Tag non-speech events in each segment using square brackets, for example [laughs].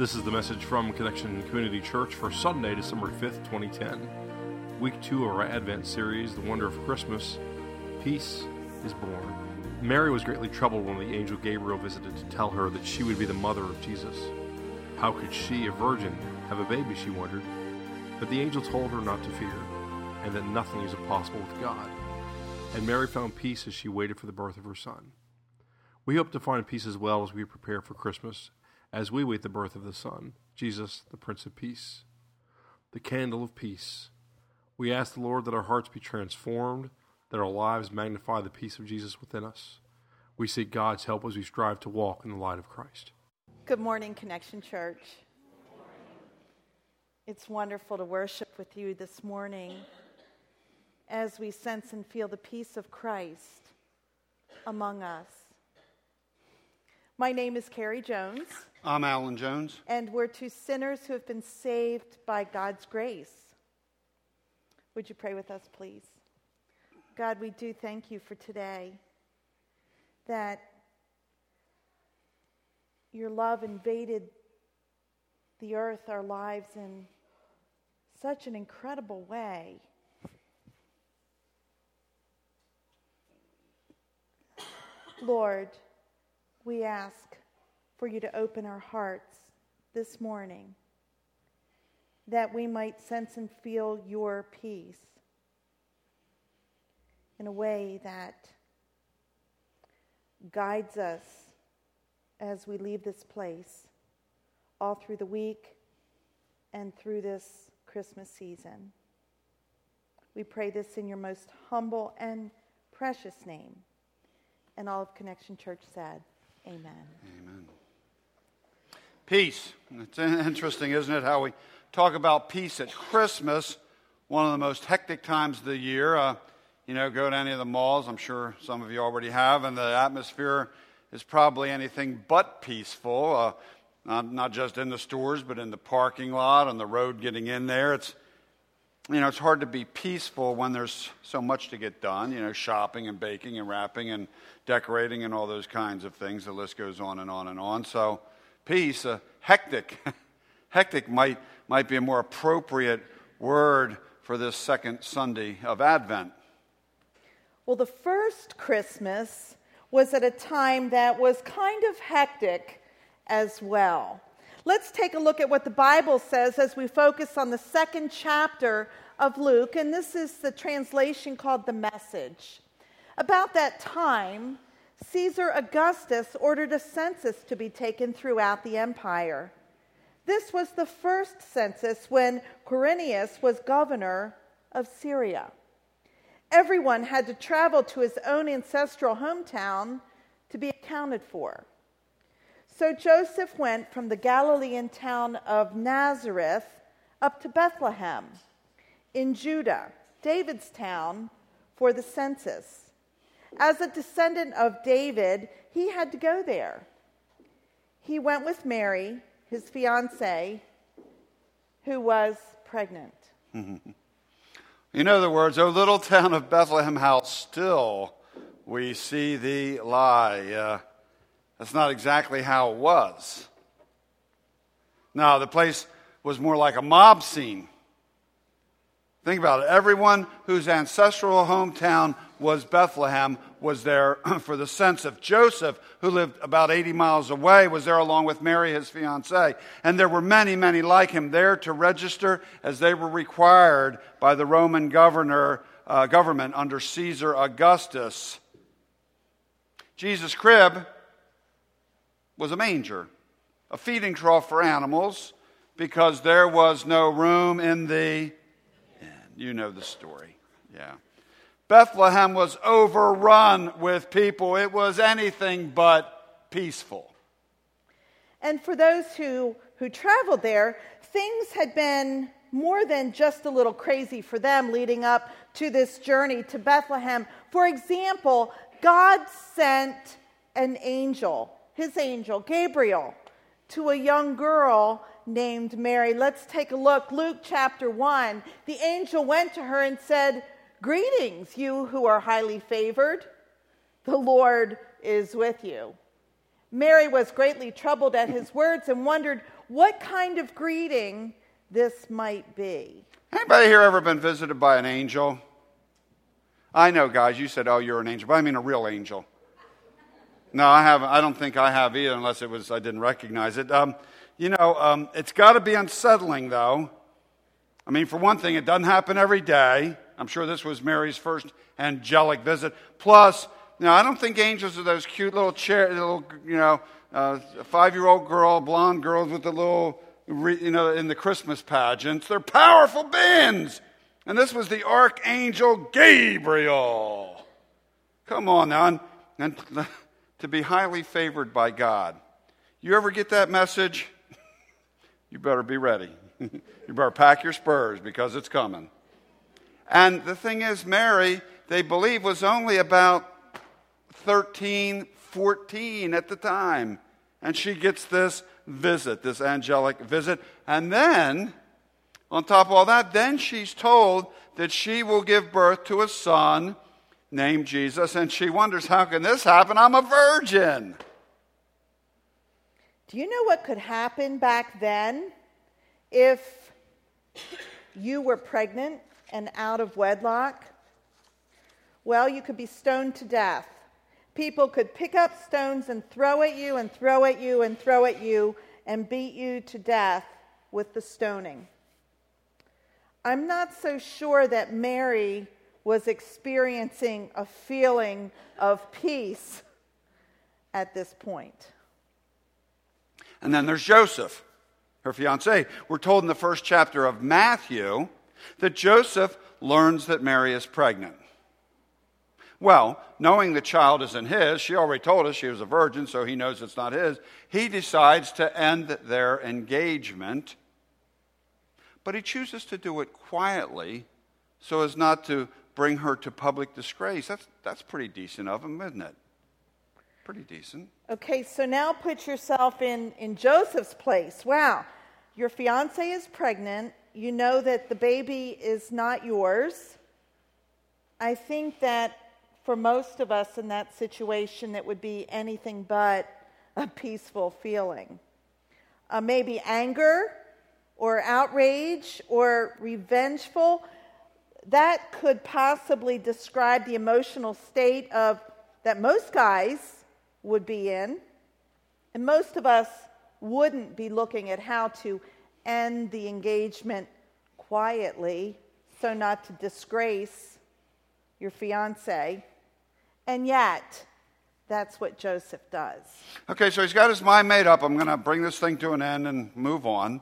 This is the message from Connection Community Church for Sunday, December 5th, 2010. Week two of our Advent series, The Wonder of Christmas Peace is Born. Mary was greatly troubled when the angel Gabriel visited to tell her that she would be the mother of Jesus. How could she, a virgin, have a baby, she wondered. But the angel told her not to fear, and that nothing is impossible with God. And Mary found peace as she waited for the birth of her son. We hope to find peace as well as we prepare for Christmas as we wait the birth of the Son, Jesus, the Prince of Peace, the candle of peace. We ask the Lord that our hearts be transformed, that our lives magnify the peace of Jesus within us. We seek God's help as we strive to walk in the light of Christ. Good morning, Connection Church. It's wonderful to worship with you this morning as we sense and feel the peace of Christ among us. My name is Carrie Jones. I'm Alan Jones. And we're two sinners who have been saved by God's grace. Would you pray with us, please? God, we do thank you for today that your love invaded the earth, our lives, in such an incredible way. Lord, we ask for you to open our hearts this morning that we might sense and feel your peace in a way that guides us as we leave this place all through the week and through this Christmas season. We pray this in your most humble and precious name. And all of Connection Church said, Amen. Amen. Peace. It's interesting, isn't it, how we talk about peace at Christmas, one of the most hectic times of the year. Uh, you know, go to any of the malls, I'm sure some of you already have, and the atmosphere is probably anything but peaceful. Uh, not, not just in the stores, but in the parking lot, on the road getting in there. It's, you know, it's hard to be peaceful when there's so much to get done, you know, shopping and baking and wrapping and decorating and all those kinds of things. The list goes on and on and on. So, peace, uh, hectic. [laughs] hectic might, might be a more appropriate word for this second Sunday of Advent. Well, the first Christmas was at a time that was kind of hectic as well. Let's take a look at what the Bible says as we focus on the second chapter of Luke, and this is the translation called the Message. About that time, Caesar Augustus ordered a census to be taken throughout the empire. This was the first census when Quirinius was governor of Syria. Everyone had to travel to his own ancestral hometown to be accounted for. So Joseph went from the Galilean town of Nazareth up to Bethlehem in Judah, David's town, for the census. As a descendant of David, he had to go there. He went with Mary, his fiancee, who was pregnant. [laughs] In other words, O little town of Bethlehem, how still we see thee lie. Uh, that's not exactly how it was. Now, the place was more like a mob scene. Think about it. Everyone whose ancestral hometown was Bethlehem was there [clears throat] for the sense of Joseph, who lived about 80 miles away, was there along with Mary, his fiancee. And there were many, many like him there to register as they were required by the Roman governor, uh, government under Caesar Augustus. Jesus' crib was a manger, a feeding trough for animals, because there was no room in the you know the story. Yeah. Bethlehem was overrun with people. It was anything but peaceful. And for those who, who traveled there, things had been more than just a little crazy for them leading up to this journey to Bethlehem. For example, God sent an angel, his angel, Gabriel, to a young girl named Mary. Let's take a look. Luke chapter 1. The angel went to her and said, Greetings, you who are highly favored. The Lord is with you. Mary was greatly troubled at his words and wondered what kind of greeting this might be. Anybody here ever been visited by an angel? I know, guys, you said, oh, you're an angel, but I mean a real angel. No, I haven't. I don't think I have either, unless it was I didn't recognize it. Um, you know, um, it's got to be unsettling, though. I mean, for one thing, it doesn't happen every day. I'm sure this was Mary's first angelic visit. Plus, now I don't think angels are those cute little chair, little you know, uh, five-year-old girl, blonde girls with the little, you know, in the Christmas pageants. They're powerful beings. And this was the archangel Gabriel. Come on now, and, [laughs] and to be highly favored by God. You ever get that message? [laughs] you better be ready. [laughs] you better pack your spurs because it's coming. And the thing is, Mary, they believe, was only about 13, 14 at the time. And she gets this visit, this angelic visit. And then, on top of all that, then she's told that she will give birth to a son named Jesus, and she wonders, how can this happen? I'm a virgin. Do you know what could happen back then if you were pregnant and out of wedlock? Well, you could be stoned to death. People could pick up stones and throw at you and throw at you and throw at you and beat you to death with the stoning. I'm not so sure that Mary was experiencing a feeling of peace at this point. And then there's Joseph, her fiance. We're told in the first chapter of Matthew that Joseph learns that Mary is pregnant. Well, knowing the child isn't his, she already told us she was a virgin, so he knows it's not his. He decides to end their engagement, but he chooses to do it quietly so as not to bring her to public disgrace. That's, that's pretty decent of him, isn't it? Pretty decent. Okay, so now put yourself in, in Joseph's place. Wow, your fiance is pregnant. You know that the baby is not yours. I think that for most of us in that situation, it would be anything but a peaceful feeling. Uh, maybe anger or outrage or revengeful that could possibly describe the emotional state of that most guys would be in and most of us wouldn't be looking at how to end the engagement quietly so not to disgrace your fiance. And yet that's what joseph does. Okay so he's got his mind made up. I'm going to bring this thing to an end and move on.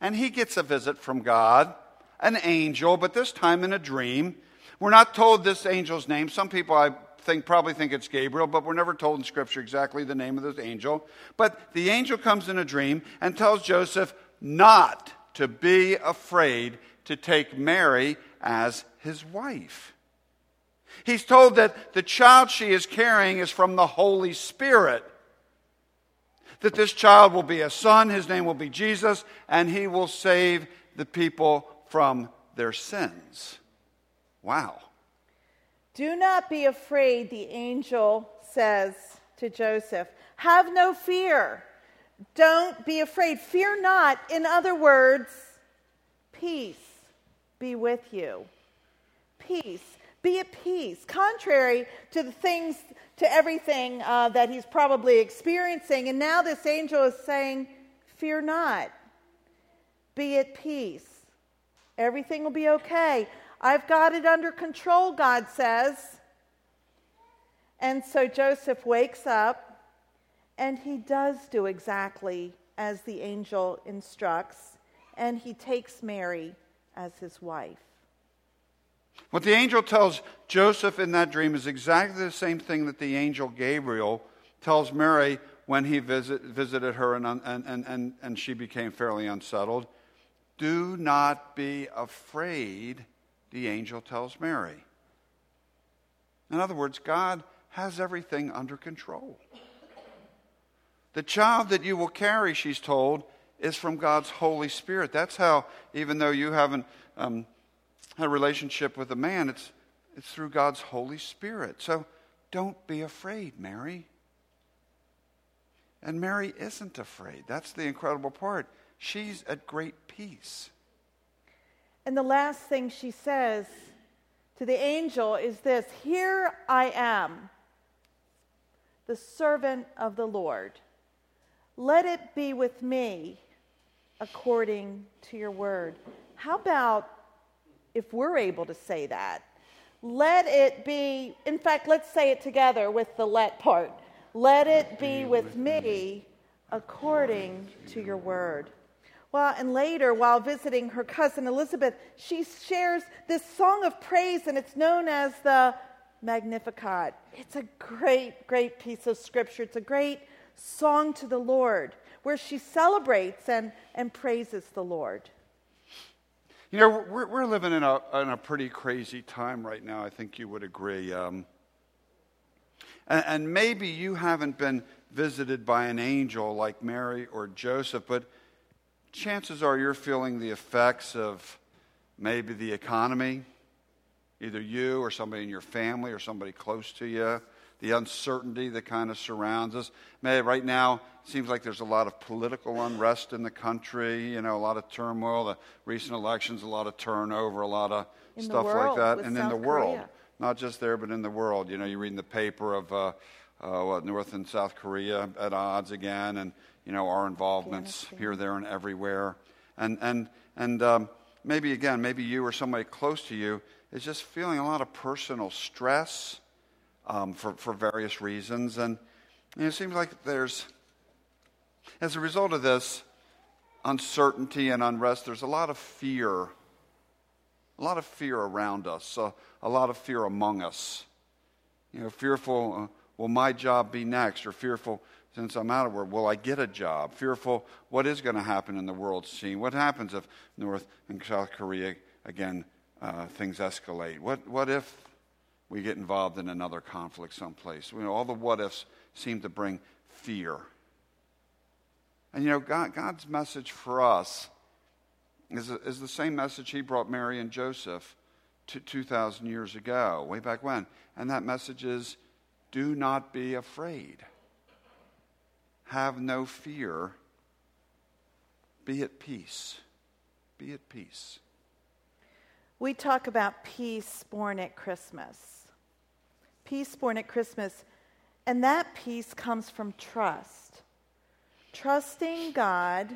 And he gets a visit from god an angel, but this time in a dream. We're not told this angel's name. Some people, I think, probably think it's Gabriel, but we're never told in Scripture exactly the name of this angel. But the angel comes in a dream and tells Joseph not to be afraid to take Mary as his wife. He's told that the child she is carrying is from the Holy Spirit. That this child will be a son, his name will be Jesus, and he will save the people from their sins. Wow. Do not be afraid, the angel says to Joseph. Have no fear. Don't be afraid. Fear not. In other words, peace be with you. Peace. Be at peace. Contrary to the things, to everything uh, that he's probably experiencing. And now this angel is saying, Fear not. Be at peace. Everything will be okay. I've got it under control, God says. And so Joseph wakes up and he does do exactly as the angel instructs, and he takes Mary as his wife. What the angel tells Joseph in that dream is exactly the same thing that the angel Gabriel tells Mary when he visit, visited her and, and, and, and, she became fairly unsettled. Do not be afraid, the angel tells Mary. In other words, God has everything under control. The child that you will carry, she's told, is from God's Holy Spirit. That's how, even though you haven't um, had a relationship with a man, it's, it's through God's Holy Spirit. So don't be afraid, Mary. And Mary isn't afraid. That's the incredible part. She's at great peace. And the last thing she says to the angel is this Here I am, the servant of the Lord. Let it be with me according to your word. How about if we're able to say that? Let it be, in fact, let's say it together with the let part. Let it be with me according to your word. Well, and later, while visiting her cousin Elizabeth, she shares this song of praise, and it's known as the Magnificat. It's a great, great piece of scripture. It's a great song to the Lord where she celebrates and, and praises the Lord. You know, we're, we're living in a, in a pretty crazy time right now. I think you would agree. Um, and, and maybe you haven't been visited by an angel like Mary or Joseph, but chances are you're feeling the effects of maybe the economy, either you or somebody in your family or somebody close to you, the uncertainty that kind of surrounds us. Maybe right now, it seems like there's a lot of political unrest in the country, you know, a lot of turmoil, the recent elections, a lot of turnover, a lot of in stuff world, like that. and in the world. Korea. Not just there, but in the world. You know, you read in the paper of uh, uh, what, North and South Korea at odds again, and, you know, our involvements here, there, and everywhere. And, and, and um, maybe, again, maybe you or somebody close to you is just feeling a lot of personal stress um, for, for various reasons. And you know, it seems like there's, as a result of this uncertainty and unrest, there's a lot of fear, a lot of fear around us, uh, a lot of fear among us. You know, fearful, uh, will my job be next? Or fearful, since I'm out of work, will I get a job? Fearful, what is going to happen in the world scene? What happens if North and South Korea, again, uh, things escalate? What, what if we get involved in another conflict someplace? You know, all the what ifs seem to bring fear. And you know, God, God's message for us is, is the same message He brought Mary and Joseph to 2,000 years ago, way back when. And that message is do not be afraid, have no fear, be at peace. Be at peace. We talk about peace born at Christmas. Peace born at Christmas. And that peace comes from trust. Trusting God,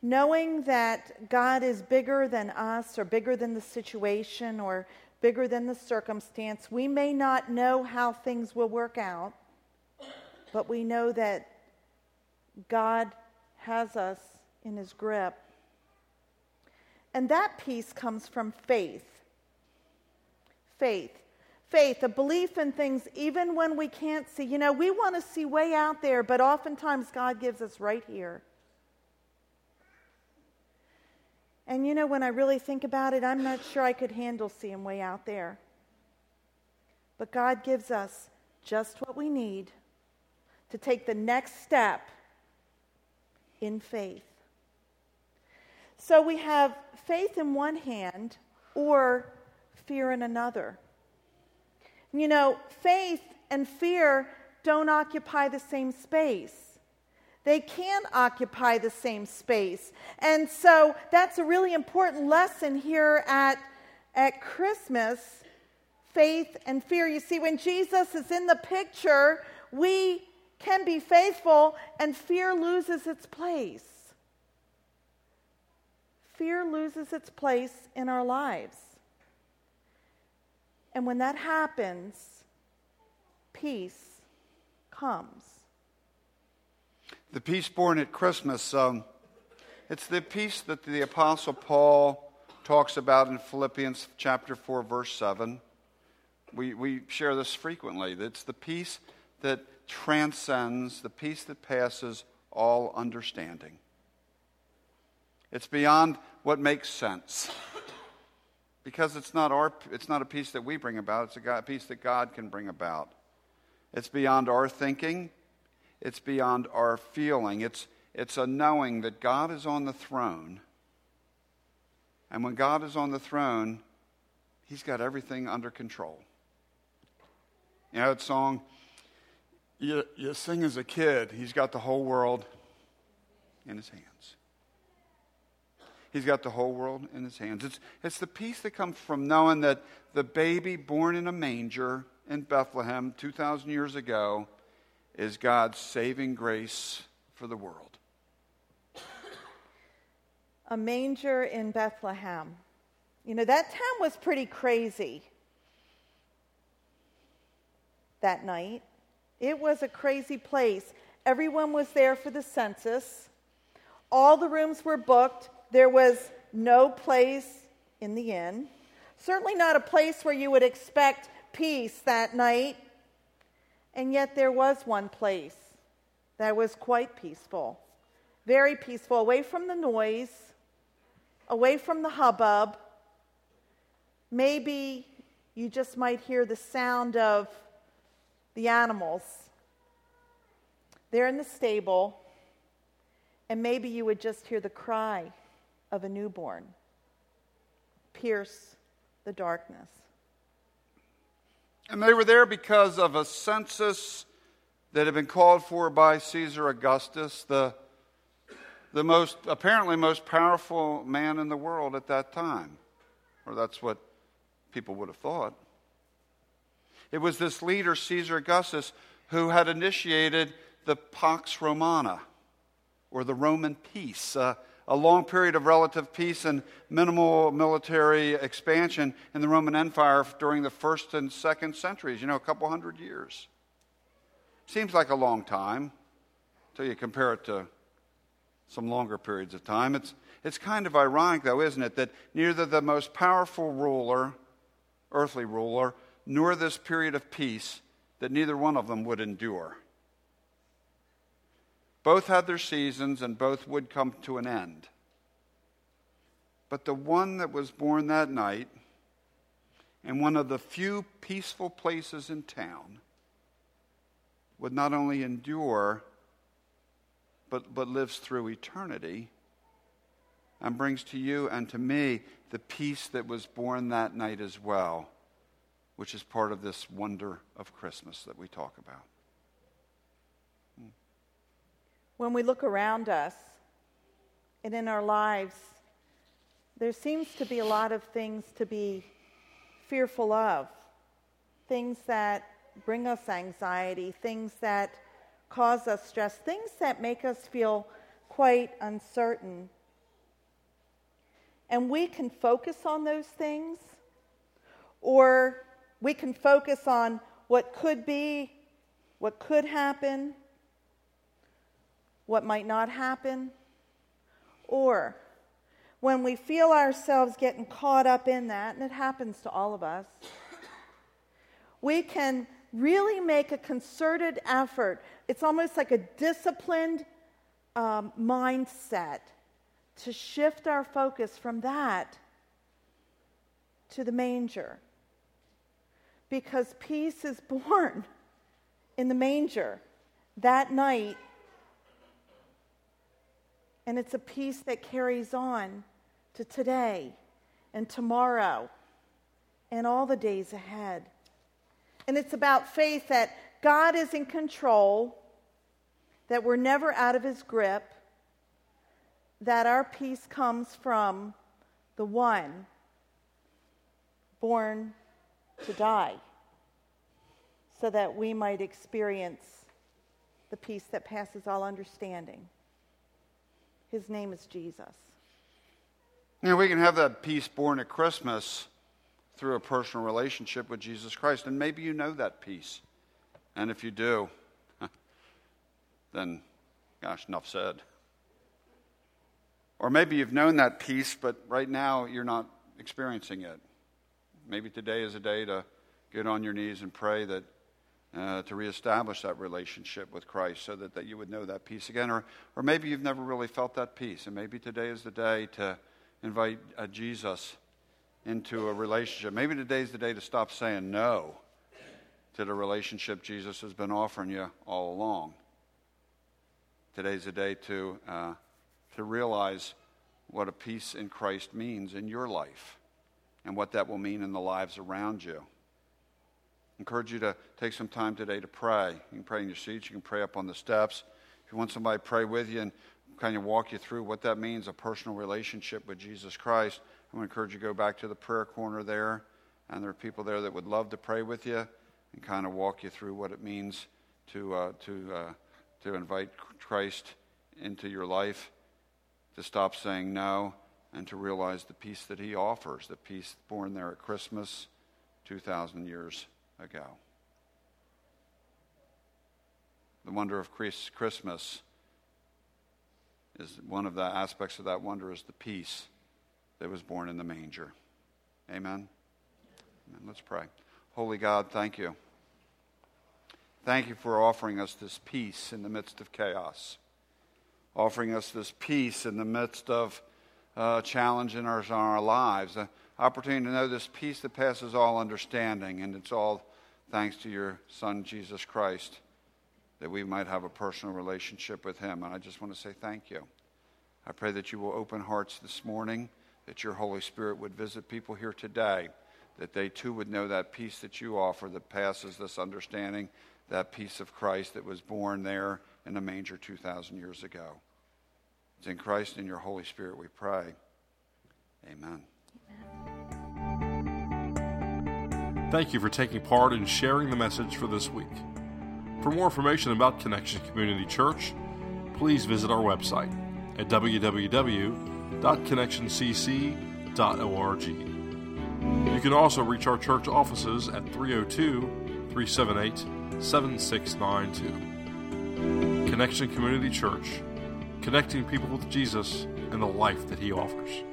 knowing that God is bigger than us or bigger than the situation or bigger than the circumstance. We may not know how things will work out, but we know that God has us in his grip. And that peace comes from faith. Faith. Faith, a belief in things even when we can't see. You know, we want to see way out there, but oftentimes God gives us right here. And you know, when I really think about it, I'm not sure I could handle seeing way out there. But God gives us just what we need to take the next step in faith. So we have faith in one hand or fear in another. You know, faith and fear don't occupy the same space. They can occupy the same space. And so that's a really important lesson here at, at Christmas faith and fear. You see, when Jesus is in the picture, we can be faithful and fear loses its place. Fear loses its place in our lives. And when that happens, peace comes. The peace born at Christmas, um, it's the peace that the Apostle Paul talks about in Philippians chapter 4, verse 7. We, we share this frequently. It's the peace that transcends, the peace that passes all understanding. It's beyond what makes sense. [laughs] Because it's not, our, it's not a peace that we bring about, it's a God, peace that God can bring about. It's beyond our thinking, it's beyond our feeling. It's, it's a knowing that God is on the throne. And when God is on the throne, He's got everything under control. You know that song, you, you sing as a kid, He's got the whole world in His hands. He's got the whole world in His hands. It's, it's the peace that comes from knowing that the baby born in a manger in Bethlehem 2,000 years ago is God's saving grace for the world. A manger in Bethlehem. You know, that town was pretty crazy that night. It was a crazy place. Everyone was there for the census. All the rooms were booked. There was no place in the inn. Certainly not a place where you would expect peace that night. And yet there was one place that was quite peaceful, very peaceful, away from the noise, away from the hubbub. Maybe you just might hear the sound of the animals. They're in the stable, and maybe you would just hear the cry of a newborn pierce the darkness. And they were there because of a census that had been called for by Caesar Augustus, the, the most, apparently most powerful man in the world at that time. Or that's what people would have thought. It was this leader, Caesar Augustus, who had initiated the Pax Romana, or the Roman peace, uh, a long period of relative peace and minimal military expansion in the Roman Empire during the first and second centuries, you know, a couple hundred years. Seems like a long time until you compare it to some longer periods of time. It's, it's kind of ironic, though, isn't it, that neither the most powerful ruler, earthly ruler, nor this period of peace, that neither one of them would endure. Both had their seasons and both would come to an end. But the one that was born that night in one of the few peaceful places in town would not only endure, but, but lives through eternity and brings to you and to me the peace that was born that night as well, which is part of this wonder of Christmas that we talk about. when we look around us and in our lives, there seems to be a lot of things to be fearful of, things that bring us anxiety, things that cause us stress, things that make us feel quite uncertain. And we can focus on those things, or we can focus on what could be, what could happen, what might not happen, or when we feel ourselves getting caught up in that, and it happens to all of us, we can really make a concerted effort. It's almost like a disciplined um, mindset to shift our focus from that to the manger. Because peace is born in the manger that night and it's a peace that carries on to today and tomorrow and all the days ahead. And it's about faith that God is in control, that we're never out of his grip, that our peace comes from the one born to die, so that we might experience the peace that passes all understanding. His name is Jesus. Know, we can have that peace born at Christmas through a personal relationship with Jesus Christ. And maybe you know that peace. And if you do, [laughs] then, gosh, enough said. Or maybe you've known that peace, but right now you're not experiencing it. Maybe today is a day to get on your knees and pray that uh, to reestablish that relationship with Christ so that, that you would know that peace again. Or, or maybe you've never really felt that peace, and maybe today is the day to invite uh, Jesus into a relationship. Maybe today is the day to stop saying no to the relationship Jesus has been offering you all along. Today's the day to, uh, to realize what a peace in Christ means in your life and what that will mean in the lives around you. encourage you to take some time today to pray. You can pray in your seats, you can pray up on the steps. If you want somebody to pray with you and kind of walk you through what that means a personal relationship with Jesus Christ, I to encourage you to go back to the prayer corner there. And there are people there that would love to pray with you and kind of walk you through what it means to, uh, to, uh, to invite Christ into your life, to stop saying no, and to realize the peace that He offers, the peace born there at Christmas 2,000 years ago. The wonder of Christmas is one of the aspects of that wonder is the peace that was born in the manger. Amen. Amen. Let's pray. Holy God, thank you. Thank you for offering us this peace in the midst of chaos, offering us this peace in the midst of uh, challenge in our, in our lives, an opportunity to know this peace that passes all understanding, and it's all thanks to your Son, Jesus Christ, that we might have a personal relationship with Him. And I just want to say thank you. I pray that you will open hearts this morning, that your Holy Spirit would visit people here today, that they too would know that peace that you offer that passes this understanding, that peace of Christ that was born there in the manger 2,000 years ago. It's in Christ and your Holy Spirit we pray. Amen. Thank you for taking part in sharing the message for this week. For more information about Connection Community Church, please visit our website at www.connectioncc.org. You can also reach our church offices at 302 378 7692. Connection Community Church, connecting people with Jesus and the life that He offers.